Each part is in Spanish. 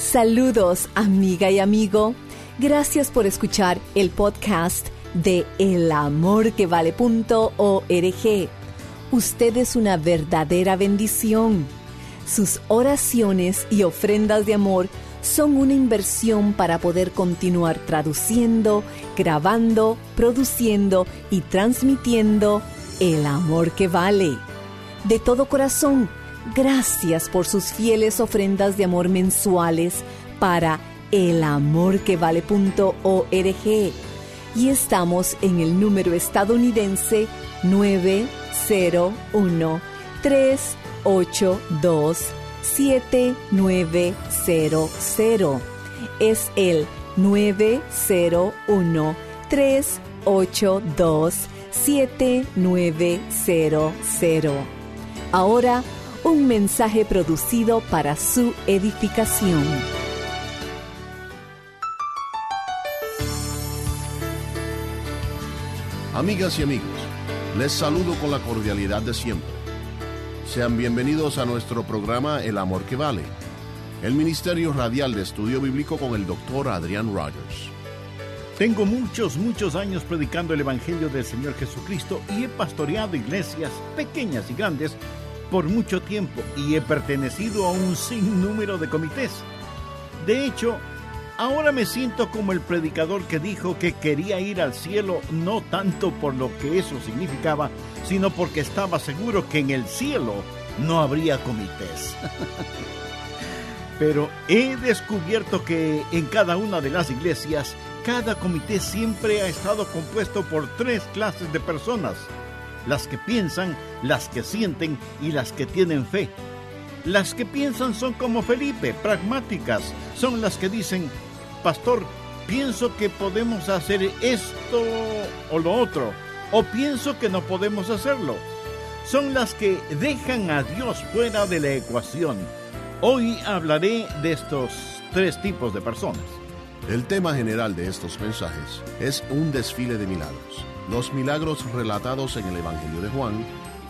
Saludos, amiga y amigo. Gracias por escuchar el podcast de elamorquevale.org. Usted es una verdadera bendición. Sus oraciones y ofrendas de amor son una inversión para poder continuar traduciendo, grabando, produciendo y transmitiendo el amor que vale. De todo corazón, gracias por sus fieles ofrendas de amor mensuales para elamorquevale.org y estamos en el número estadounidense 901 382 7900. Es el 901 382 7900. Ahora, un mensaje producido para su edificación. Amigas y amigos, les saludo con la cordialidad de siempre. Sean bienvenidos a nuestro programa El Amor que Vale, el Ministerio Radial de Estudio Bíblico con el doctor Adrián Rogers. Tengo muchos, muchos años predicando el Evangelio del Señor Jesucristo y he pastoreado iglesias pequeñas y grandes por mucho tiempo y he pertenecido a un sinnúmero de comités. De hecho, Ahora me siento como el predicador que dijo que quería ir al cielo no tanto por lo que eso significaba, sino porque estaba seguro que en el cielo no habría comités. Pero he descubierto que en cada una de las iglesias, cada comité siempre ha estado compuesto por tres clases de personas. Las que piensan, las que sienten y las que tienen fe. Las que piensan son como Felipe, pragmáticas. Son las que dicen, pastor, pienso que podemos hacer esto o lo otro, o pienso que no podemos hacerlo. Son las que dejan a Dios fuera de la ecuación. Hoy hablaré de estos tres tipos de personas. El tema general de estos mensajes es un desfile de milagros. Los milagros relatados en el Evangelio de Juan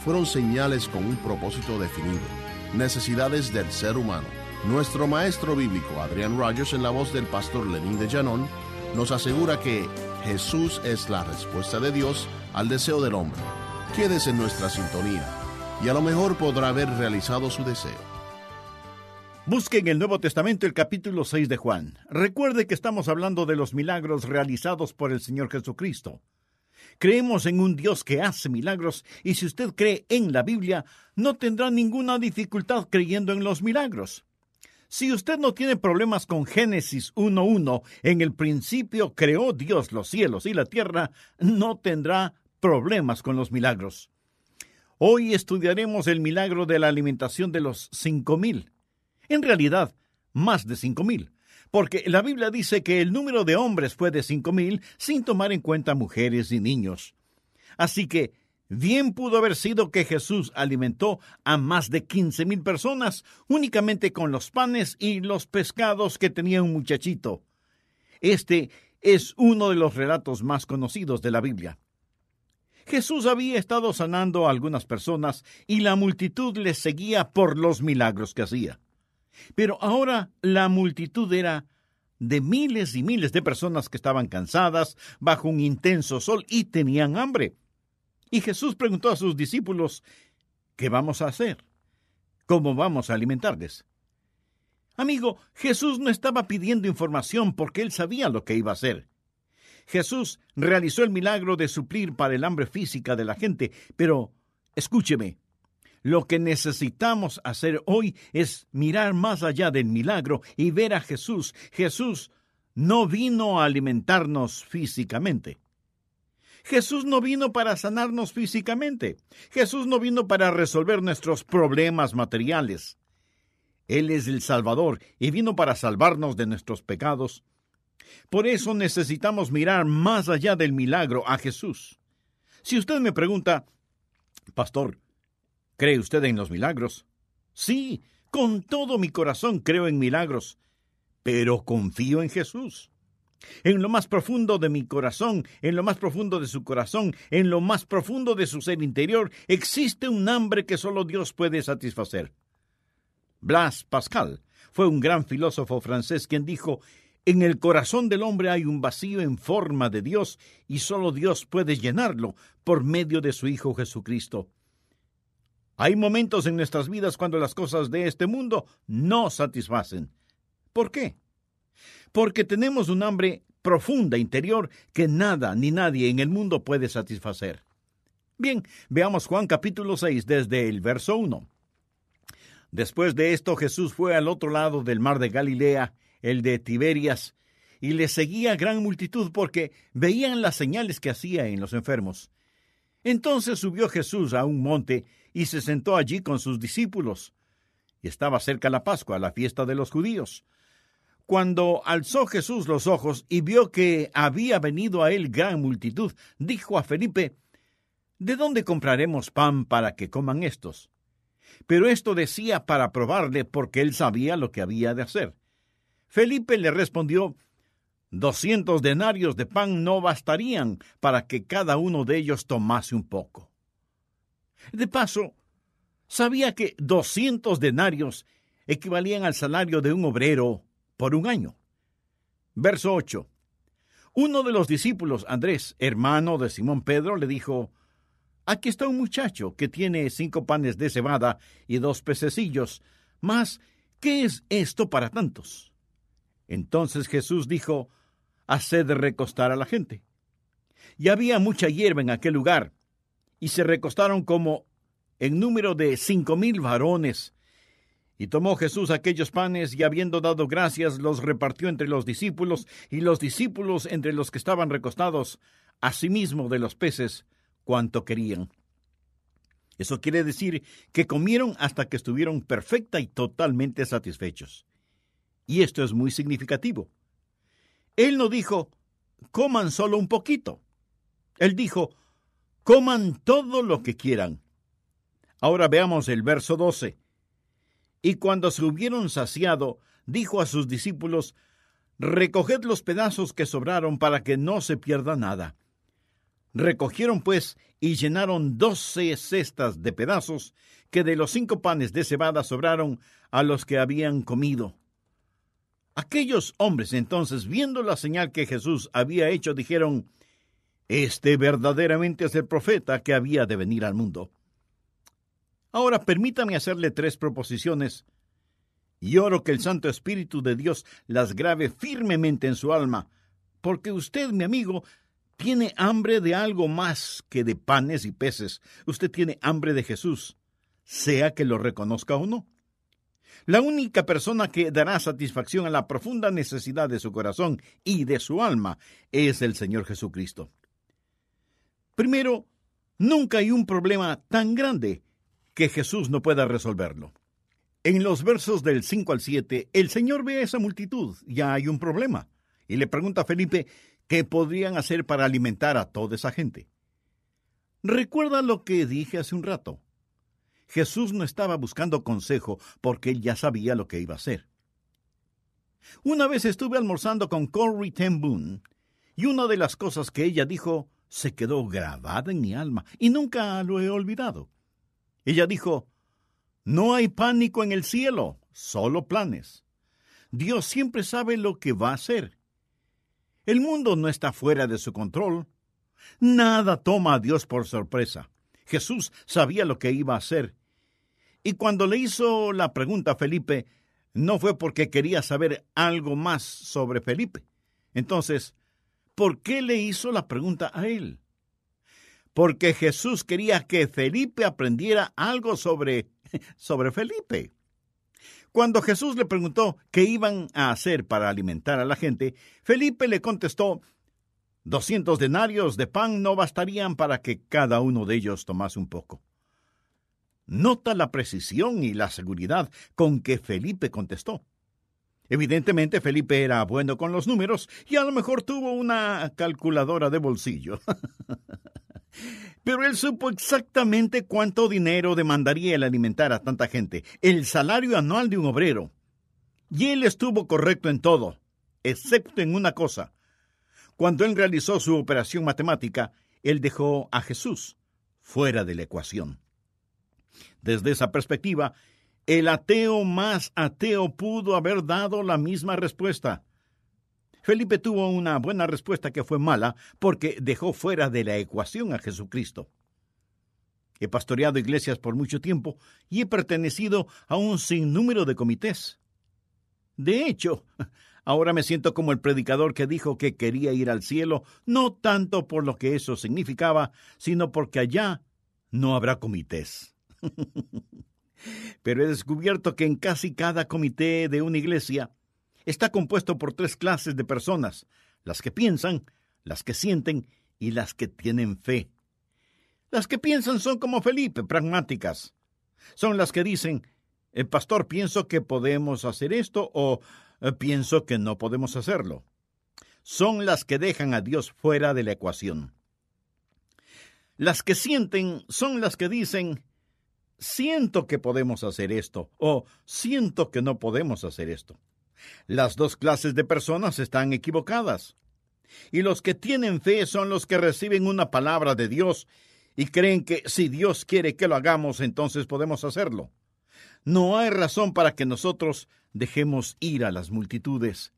fueron señales con un propósito definido, necesidades del ser humano nuestro maestro bíblico Adrián Rogers, en la voz del pastor Lenín de Llanón, nos asegura que Jesús es la respuesta de Dios al deseo del hombre. Quédese en nuestra sintonía y a lo mejor podrá haber realizado su deseo. Busque en el Nuevo Testamento el capítulo 6 de Juan. Recuerde que estamos hablando de los milagros realizados por el Señor Jesucristo. Creemos en un Dios que hace milagros y si usted cree en la Biblia, no tendrá ninguna dificultad creyendo en los milagros. Si usted no tiene problemas con Génesis 1.1, en el principio creó Dios los cielos y la tierra, no tendrá problemas con los milagros. Hoy estudiaremos el milagro de la alimentación de los cinco mil. En realidad, más de cinco mil, porque la Biblia dice que el número de hombres fue de cinco mil sin tomar en cuenta mujeres y niños. Así que Bien pudo haber sido que Jesús alimentó a más de quince mil personas únicamente con los panes y los pescados que tenía un muchachito. Este es uno de los relatos más conocidos de la Biblia. Jesús había estado sanando a algunas personas y la multitud le seguía por los milagros que hacía. Pero ahora la multitud era de miles y miles de personas que estaban cansadas bajo un intenso sol y tenían hambre. Y Jesús preguntó a sus discípulos, ¿qué vamos a hacer? ¿Cómo vamos a alimentarles? Amigo, Jesús no estaba pidiendo información porque él sabía lo que iba a hacer. Jesús realizó el milagro de suplir para el hambre física de la gente, pero escúcheme, lo que necesitamos hacer hoy es mirar más allá del milagro y ver a Jesús. Jesús no vino a alimentarnos físicamente. Jesús no vino para sanarnos físicamente. Jesús no vino para resolver nuestros problemas materiales. Él es el Salvador y vino para salvarnos de nuestros pecados. Por eso necesitamos mirar más allá del milagro a Jesús. Si usted me pregunta, Pastor, ¿cree usted en los milagros? Sí, con todo mi corazón creo en milagros, pero confío en Jesús. En lo más profundo de mi corazón, en lo más profundo de su corazón, en lo más profundo de su ser interior, existe un hambre que solo Dios puede satisfacer. Blas Pascal fue un gran filósofo francés quien dijo En el corazón del hombre hay un vacío en forma de Dios y solo Dios puede llenarlo por medio de su Hijo Jesucristo. Hay momentos en nuestras vidas cuando las cosas de este mundo no satisfacen. ¿Por qué? porque tenemos un hambre profunda interior que nada ni nadie en el mundo puede satisfacer. Bien, veamos Juan capítulo 6 desde el verso 1. Después de esto Jesús fue al otro lado del mar de Galilea, el de Tiberias, y le seguía gran multitud porque veían las señales que hacía en los enfermos. Entonces subió Jesús a un monte y se sentó allí con sus discípulos. Y estaba cerca la Pascua, la fiesta de los judíos. Cuando alzó Jesús los ojos y vio que había venido a él gran multitud, dijo a Felipe, ¿De dónde compraremos pan para que coman estos? Pero esto decía para probarle porque él sabía lo que había de hacer. Felipe le respondió, Doscientos denarios de pan no bastarían para que cada uno de ellos tomase un poco. De paso, sabía que doscientos denarios equivalían al salario de un obrero por un año. Verso 8. Uno de los discípulos, Andrés, hermano de Simón Pedro, le dijo, Aquí está un muchacho que tiene cinco panes de cebada y dos pececillos, mas, ¿qué es esto para tantos? Entonces Jesús dijo, Haced recostar a la gente. Y había mucha hierba en aquel lugar, y se recostaron como en número de cinco mil varones, y tomó Jesús aquellos panes y habiendo dado gracias los repartió entre los discípulos y los discípulos entre los que estaban recostados, asimismo de los peces, cuanto querían. Eso quiere decir que comieron hasta que estuvieron perfecta y totalmente satisfechos. Y esto es muy significativo. Él no dijo, coman solo un poquito. Él dijo, coman todo lo que quieran. Ahora veamos el verso 12. Y cuando se hubieron saciado, dijo a sus discípulos, Recoged los pedazos que sobraron para que no se pierda nada. Recogieron pues y llenaron doce cestas de pedazos que de los cinco panes de cebada sobraron a los que habían comido. Aquellos hombres entonces, viendo la señal que Jesús había hecho, dijeron, Este verdaderamente es el profeta que había de venir al mundo. Ahora permítame hacerle tres proposiciones y oro que el Santo Espíritu de Dios las grave firmemente en su alma, porque usted, mi amigo, tiene hambre de algo más que de panes y peces. Usted tiene hambre de Jesús, sea que lo reconozca o no. La única persona que dará satisfacción a la profunda necesidad de su corazón y de su alma es el Señor Jesucristo. Primero, nunca hay un problema tan grande que Jesús no pueda resolverlo. En los versos del 5 al 7, el Señor ve a esa multitud, ya hay un problema, y le pregunta a Felipe qué podrían hacer para alimentar a toda esa gente. Recuerda lo que dije hace un rato. Jesús no estaba buscando consejo porque él ya sabía lo que iba a hacer. Una vez estuve almorzando con Corrie ten Boom, y una de las cosas que ella dijo se quedó grabada en mi alma y nunca lo he olvidado. Ella dijo, no hay pánico en el cielo, solo planes. Dios siempre sabe lo que va a hacer. El mundo no está fuera de su control. Nada toma a Dios por sorpresa. Jesús sabía lo que iba a hacer. Y cuando le hizo la pregunta a Felipe, no fue porque quería saber algo más sobre Felipe. Entonces, ¿por qué le hizo la pregunta a él? Porque Jesús quería que Felipe aprendiera algo sobre, sobre Felipe. Cuando Jesús le preguntó qué iban a hacer para alimentar a la gente, Felipe le contestó, Doscientos denarios de pan no bastarían para que cada uno de ellos tomase un poco. Nota la precisión y la seguridad con que Felipe contestó. Evidentemente Felipe era bueno con los números y a lo mejor tuvo una calculadora de bolsillo. Pero él supo exactamente cuánto dinero demandaría el alimentar a tanta gente, el salario anual de un obrero. Y él estuvo correcto en todo, excepto en una cosa. Cuando él realizó su operación matemática, él dejó a Jesús fuera de la ecuación. Desde esa perspectiva, el ateo más ateo pudo haber dado la misma respuesta. Felipe tuvo una buena respuesta que fue mala porque dejó fuera de la ecuación a Jesucristo. He pastoreado iglesias por mucho tiempo y he pertenecido a un sinnúmero de comités. De hecho, ahora me siento como el predicador que dijo que quería ir al cielo, no tanto por lo que eso significaba, sino porque allá no habrá comités. Pero he descubierto que en casi cada comité de una iglesia está compuesto por tres clases de personas, las que piensan, las que sienten y las que tienen fe. Las que piensan son como Felipe, pragmáticas. Son las que dicen, el pastor, pienso que podemos hacer esto o eh, pienso que no podemos hacerlo. Son las que dejan a Dios fuera de la ecuación. Las que sienten son las que dicen, siento que podemos hacer esto o siento que no podemos hacer esto. Las dos clases de personas están equivocadas. Y los que tienen fe son los que reciben una palabra de Dios y creen que si Dios quiere que lo hagamos, entonces podemos hacerlo. No hay razón para que nosotros dejemos ir a las multitudes.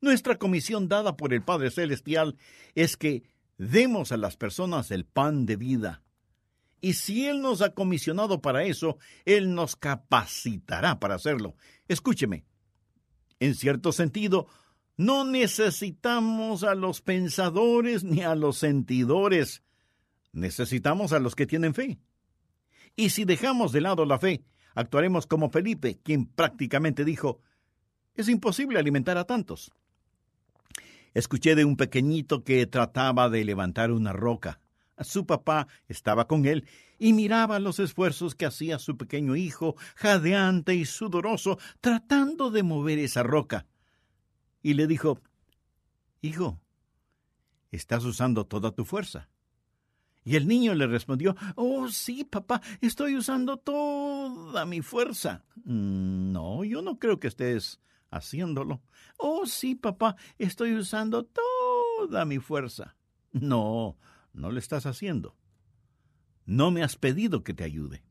Nuestra comisión dada por el Padre Celestial es que demos a las personas el pan de vida. Y si Él nos ha comisionado para eso, Él nos capacitará para hacerlo. Escúcheme. En cierto sentido, no necesitamos a los pensadores ni a los sentidores. Necesitamos a los que tienen fe. Y si dejamos de lado la fe, actuaremos como Felipe, quien prácticamente dijo, es imposible alimentar a tantos. Escuché de un pequeñito que trataba de levantar una roca. Su papá estaba con él y miraba los esfuerzos que hacía su pequeño hijo, jadeante y sudoroso, tratando de mover esa roca. Y le dijo, Hijo, estás usando toda tu fuerza. Y el niño le respondió, Oh, sí, papá, estoy usando toda mi fuerza. Mm, no, yo no creo que estés haciéndolo. Oh, sí, papá, estoy usando toda mi fuerza. No, no lo estás haciendo. No me has pedido que te ayude.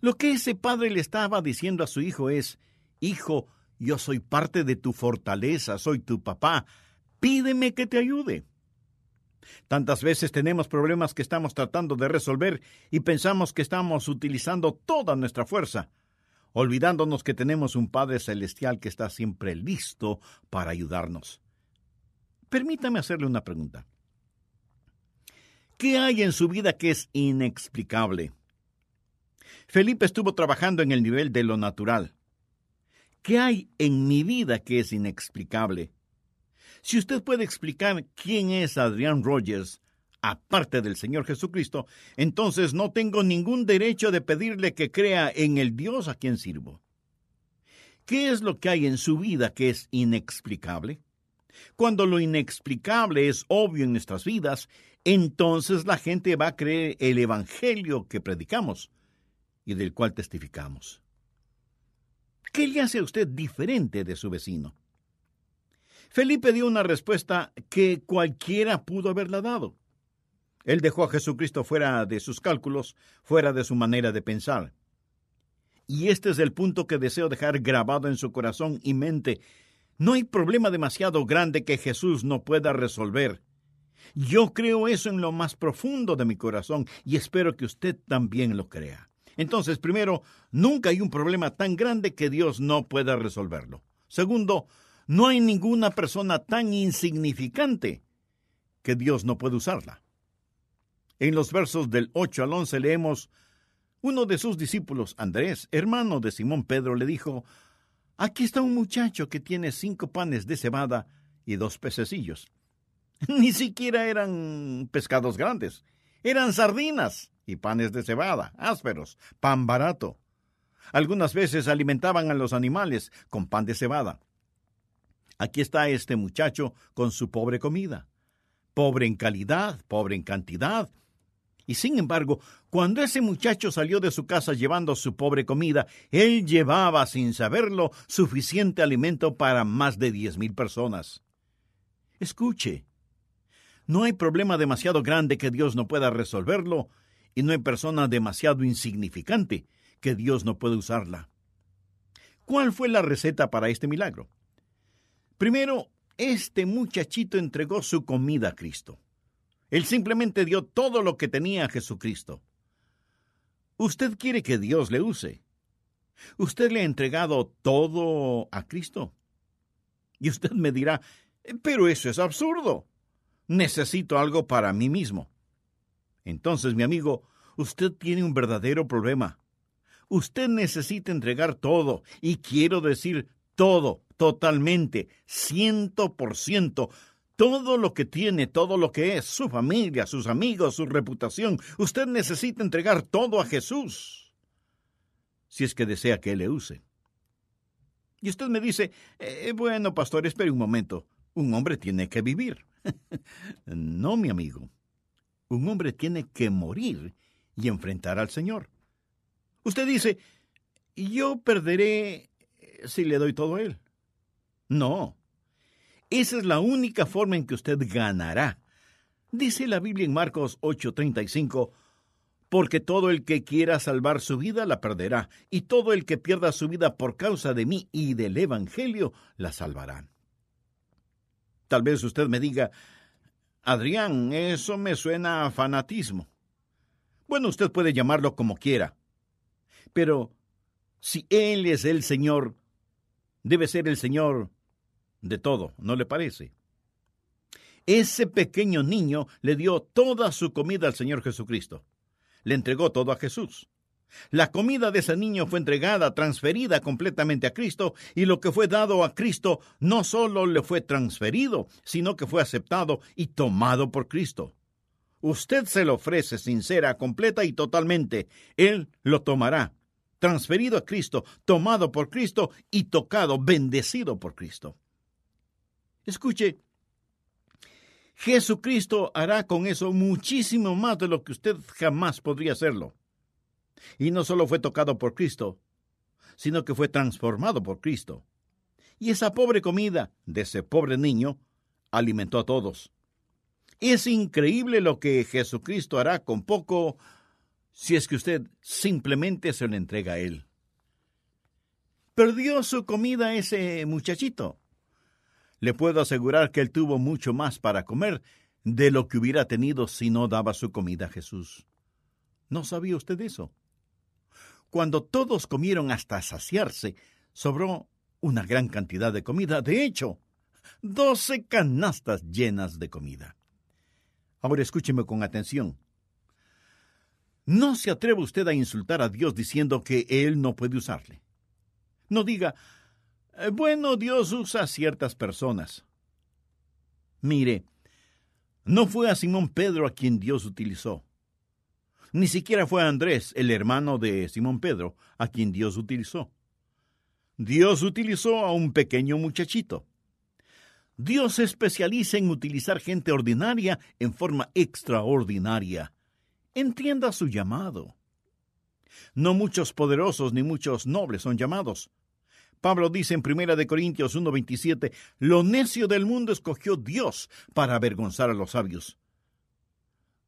Lo que ese padre le estaba diciendo a su hijo es, Hijo, yo soy parte de tu fortaleza, soy tu papá, pídeme que te ayude. Tantas veces tenemos problemas que estamos tratando de resolver y pensamos que estamos utilizando toda nuestra fuerza, olvidándonos que tenemos un Padre Celestial que está siempre listo para ayudarnos. Permítame hacerle una pregunta. ¿Qué hay en su vida que es inexplicable? Felipe estuvo trabajando en el nivel de lo natural. ¿Qué hay en mi vida que es inexplicable? Si usted puede explicar quién es Adrián Rogers, aparte del Señor Jesucristo, entonces no tengo ningún derecho de pedirle que crea en el Dios a quien sirvo. ¿Qué es lo que hay en su vida que es inexplicable? Cuando lo inexplicable es obvio en nuestras vidas, entonces la gente va a creer el Evangelio que predicamos y del cual testificamos. ¿Qué le hace a usted diferente de su vecino? Felipe dio una respuesta que cualquiera pudo haberla dado. Él dejó a Jesucristo fuera de sus cálculos, fuera de su manera de pensar. Y este es el punto que deseo dejar grabado en su corazón y mente. No hay problema demasiado grande que Jesús no pueda resolver Yo creo eso en lo más profundo de mi corazón y espero que usted también lo crea. Entonces, primero, nunca hay un problema tan grande que Dios no pueda resolverlo. Segundo, no hay ninguna persona tan insignificante que Dios no puede usarla. En los versos del 8 al 11 leemos, uno de sus discípulos, Andrés, hermano de Simón Pedro, le dijo, Aquí está un muchacho que tiene cinco panes de cebada y dos pececillos. Ni siquiera eran pescados grandes, eran sardinas y panes de cebada, ásperos, pan barato. Algunas veces alimentaban a los animales con pan de cebada. Aquí está este muchacho con su pobre comida. Pobre en calidad, pobre en cantidad. Y sin embargo, cuando ese muchacho salió de su casa llevando su pobre comida, él llevaba, sin saberlo, suficiente alimento para más de diez mil personas. Escuche, no hay problema demasiado grande que Dios no pueda resolverlo, y no hay persona demasiado insignificante que Dios no pueda usarla. ¿Cuál fue la receta para este milagro? Primero, este muchachito entregó su comida a Cristo. Él simplemente dio todo lo que tenía a Jesucristo. Usted quiere que Dios le use. Usted le ha entregado todo a Cristo. Y usted me dirá, pero eso es absurdo. Necesito algo para mí mismo. Entonces, mi amigo, usted tiene un verdadero problema. Usted necesita entregar todo, y quiero decir todo, totalmente, ciento por ciento, todo lo que tiene, todo lo que es, su familia, sus amigos, su reputación. Usted necesita entregar todo a Jesús, si es que desea que Él le use. Y usted me dice, eh, bueno, pastor, espere un momento, un hombre tiene que vivir. no, mi amigo un hombre tiene que morir y enfrentar al Señor. Usted dice, yo perderé eh, si le doy todo a Él. No. Esa es la única forma en que usted ganará. Dice la Biblia en Marcos 8:35, porque todo el que quiera salvar su vida la perderá, y todo el que pierda su vida por causa de mí y del Evangelio la salvará. Tal vez usted me diga, Adrián, eso me suena a fanatismo. Bueno, usted puede llamarlo como quiera. Pero si Él es el Señor, debe ser el Señor de todo, ¿no le parece? Ese pequeño niño le dio toda su comida al Señor Jesucristo. Le entregó todo a Jesús. La comida de ese niño fue entregada, transferida completamente a Cristo, y lo que fue dado a Cristo no solo le fue transferido, sino que fue aceptado y tomado por Cristo. Usted se lo ofrece sincera, completa y totalmente. Él lo tomará, transferido a Cristo, tomado por Cristo y tocado, bendecido por Cristo. Escuche, Jesucristo hará con eso muchísimo más de lo que usted jamás podría hacerlo. Y no solo fue tocado por Cristo, sino que fue transformado por Cristo. Y esa pobre comida de ese pobre niño alimentó a todos. Es increíble lo que Jesucristo hará con poco si es que usted simplemente se lo entrega a Él. Perdió su comida ese muchachito. Le puedo asegurar que él tuvo mucho más para comer de lo que hubiera tenido si no daba su comida a Jesús. ¿No sabía usted eso? Cuando todos comieron hasta saciarse, sobró una gran cantidad de comida. De hecho, doce canastas llenas de comida. Ahora escúcheme con atención. No se atreva usted a insultar a Dios diciendo que Él no puede usarle. No diga, eh, bueno, Dios usa a ciertas personas. Mire, no fue a Simón Pedro a quien Dios utilizó. Ni siquiera fue Andrés, el hermano de Simón Pedro, a quien Dios utilizó. Dios utilizó a un pequeño muchachito. Dios se especializa en utilizar gente ordinaria en forma extraordinaria. Entienda su llamado. No muchos poderosos ni muchos nobles son llamados. Pablo dice en 1 de Corintios 1:27, lo necio del mundo escogió Dios para avergonzar a los sabios.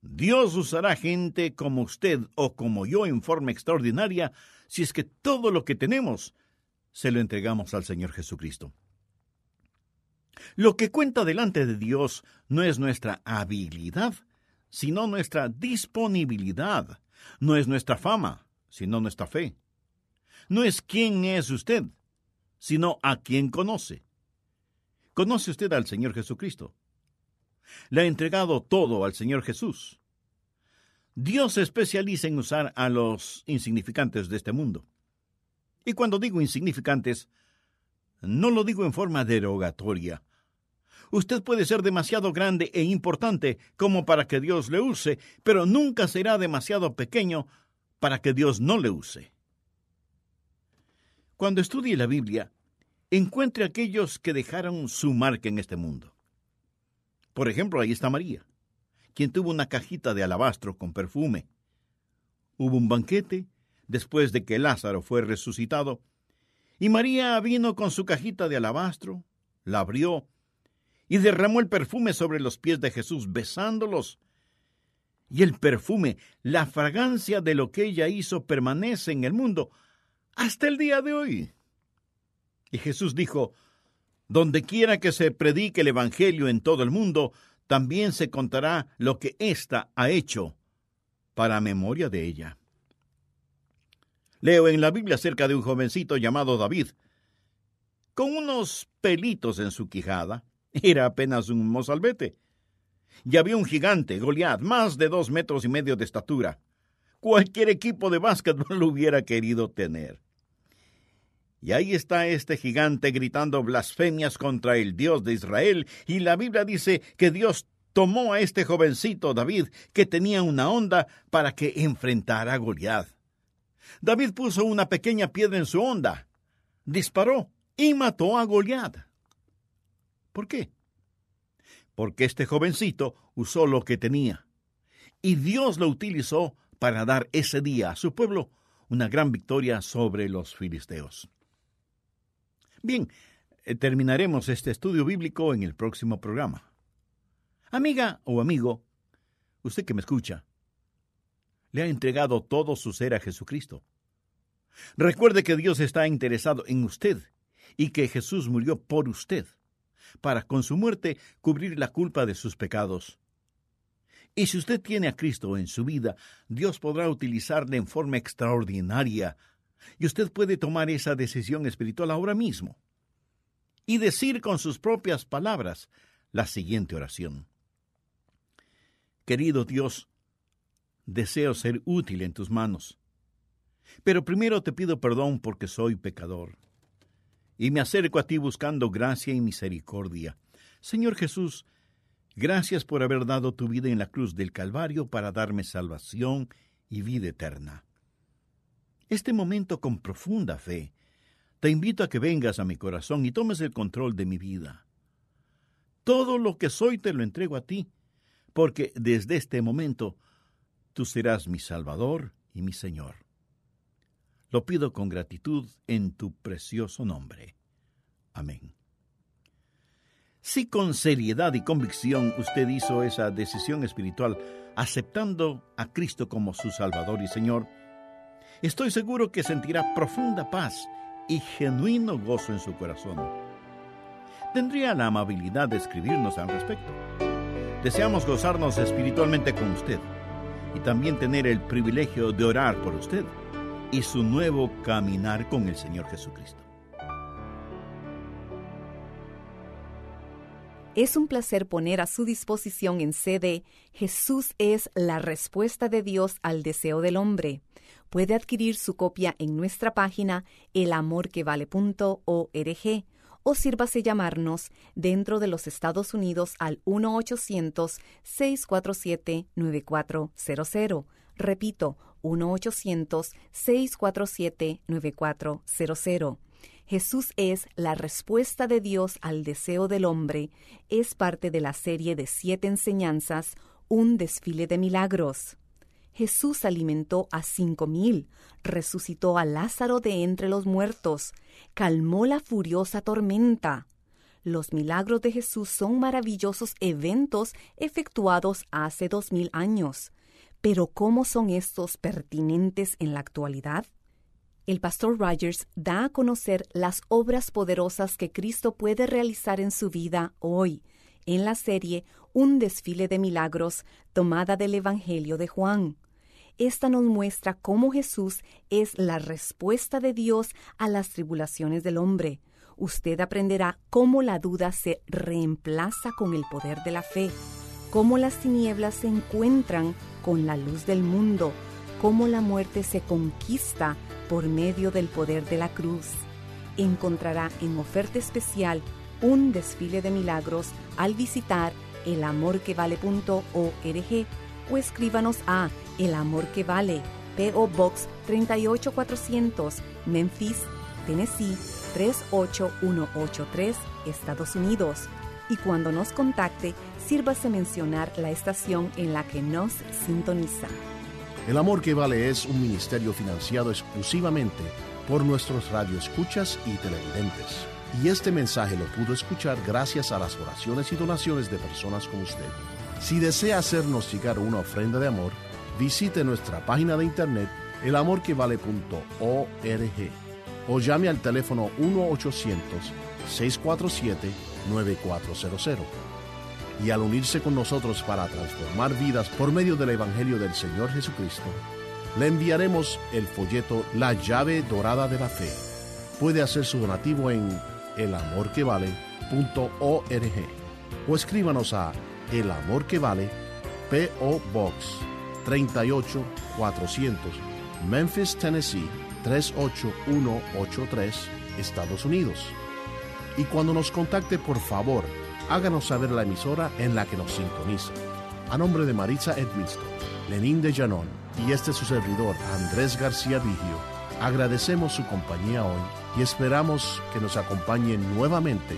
Dios usará gente como usted o como yo en forma extraordinaria si es que todo lo que tenemos se lo entregamos al Señor Jesucristo. Lo que cuenta delante de Dios no es nuestra habilidad, sino nuestra disponibilidad. No es nuestra fama, sino nuestra fe. No es quién es usted, sino a quién conoce. ¿Conoce usted al Señor Jesucristo? Le ha entregado todo al Señor Jesús. Dios se especializa en usar a los insignificantes de este mundo. Y cuando digo insignificantes, no lo digo en forma derogatoria. Usted puede ser demasiado grande e importante como para que Dios le use, pero nunca será demasiado pequeño para que Dios no le use. Cuando estudie la Biblia, encuentre aquellos que dejaron su marca en este mundo. Por ejemplo, ahí está María, quien tuvo una cajita de alabastro con perfume. Hubo un banquete después de que Lázaro fue resucitado, y María vino con su cajita de alabastro, la abrió y derramó el perfume sobre los pies de Jesús, besándolos. Y el perfume, la fragancia de lo que ella hizo, permanece en el mundo hasta el día de hoy. Y Jesús dijo, Donde quiera que se predique el Evangelio en todo el mundo, también se contará lo que ésta ha hecho, para memoria de ella. Leo en la Biblia acerca de un jovencito llamado David, con unos pelitos en su quijada. Era apenas un mozalbete. Y había un gigante, Goliat, más de dos metros y medio de estatura. Cualquier equipo de básquetbol lo hubiera querido tener. Y ahí está este gigante gritando blasfemias contra el Dios de Israel, y la Biblia dice que Dios tomó a este jovencito David, que tenía una onda, para que enfrentara a Goliat. David puso una pequeña piedra en su onda, disparó y mató a Goliat. ¿Por qué? Porque este jovencito usó lo que tenía, y Dios lo utilizó para dar ese día a su pueblo una gran victoria sobre los filisteos. Bien, eh, terminaremos este estudio bíblico en el próximo programa. Amiga o amigo, usted que me escucha, le ha entregado todo su ser a Jesucristo. Recuerde que Dios está interesado en usted y que Jesús murió por usted, para con su muerte cubrir la culpa de sus pecados. Y si usted tiene a Cristo en su vida, Dios podrá utilizarle en forma extraordinaria, y usted puede tomar esa decisión espiritual ahora mismo y decir con sus propias palabras la siguiente oración. Querido Dios, deseo ser útil en tus manos. Pero primero te pido perdón porque soy pecador. Y me acerco a ti buscando gracia y misericordia. Señor Jesús, gracias por haber dado tu vida en la cruz del Calvario para darme salvación y vida eterna. Este momento con profunda fe, te invito a que vengas a mi corazón y tomes el control de mi vida. Todo lo que soy te lo entrego a ti, porque desde este momento tú serás mi Salvador y mi Señor. Lo pido con gratitud en tu precioso nombre. Amén. Si con seriedad y convicción usted hizo esa decisión espiritual aceptando a Cristo como su Salvador y Señor, estoy seguro que sentirá profunda paz y genuino gozo en su corazón. Tendría la amabilidad de escribirnos al respecto. Deseamos gozarnos espiritualmente con usted y también tener el privilegio de orar por usted y su nuevo caminar con el Señor Jesucristo. Es un placer poner a su disposición en CD Jesús es la respuesta de Dios al deseo del hombre. Puede adquirir su copia en nuestra página elamorquevale.org o sírvase llamarnos dentro de los Estados Unidos al 1-800-647-9400. Repito, 1-800-647-9400. Jesús es la respuesta de Dios al deseo del hombre. Es parte de la serie de siete enseñanzas, un desfile de milagros. Jesús alimentó a cinco mil, resucitó a Lázaro de entre los muertos, calmó la furiosa tormenta. Los milagros de Jesús son maravillosos eventos efectuados hace dos mil años. Pero ¿cómo son estos pertinentes en la actualidad? el pastor Rogers da a conocer las obras poderosas que Cristo puede realizar en su vida hoy, en la serie Un desfile de milagros tomada del Evangelio de Juan. Esta nos muestra cómo Jesús es la respuesta de Dios a las tribulaciones del hombre. Usted aprenderá cómo la duda se reemplaza con el poder de la fe, cómo las tinieblas se encuentran con la luz del mundo, cómo la muerte se conquista por medio del poder de la cruz. Encontrará en oferta especial un desfile de milagros al visitar elamorquevale.org o escríbanos a El Amor que Vale, PO Box 38400, Memphis, Tennessee 38183, Estados Unidos. Y cuando nos contacte, sírvase mencionar la estación en la que nos sintoniza. El Amor que Vale es un ministerio financiado exclusivamente por nuestros radioescuchas y televidentes. Y este mensaje lo pudo escuchar gracias a las oraciones y donaciones de personas como usted. Si desea hacernos llegar una ofrenda de amor, visite nuestra página de internet elamorquevale.org o llame al teléfono 1-800-647-9400. Y al unirse con nosotros para transformar vidas por medio del Evangelio del Señor Jesucristo, le enviaremos el folleto La llave dorada de la fe. Puede hacer su donativo en elamorquevale.org o escríbanos a El Amor que Vale, P.O. Box 38400, Memphis, Tennessee 38183, Estados Unidos. Y cuando nos contacte, por favor, háganos saber la emisora en la que nos sintoniza. A nombre de Maritza Edmiston, Lenín de Llanón y este su servidor, Andrés García Vigio, agradecemos su compañía hoy y esperamos que nos acompañen nuevamente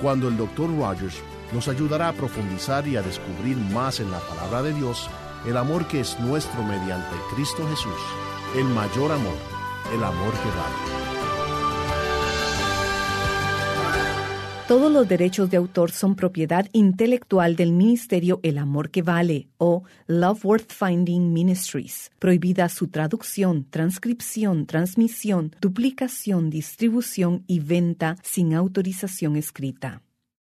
cuando el Dr. Rogers nos ayudará a profundizar y a descubrir más en la palabra de Dios el amor que es nuestro mediante Cristo Jesús, el mayor amor, el amor que vale. Todos los derechos de autor son propiedad intelectual del Ministerio El Amor que Vale o Love Worth Finding Ministries. Prohibida su traducción, transcripción, transmisión, duplicación, distribución y venta sin autorización escrita.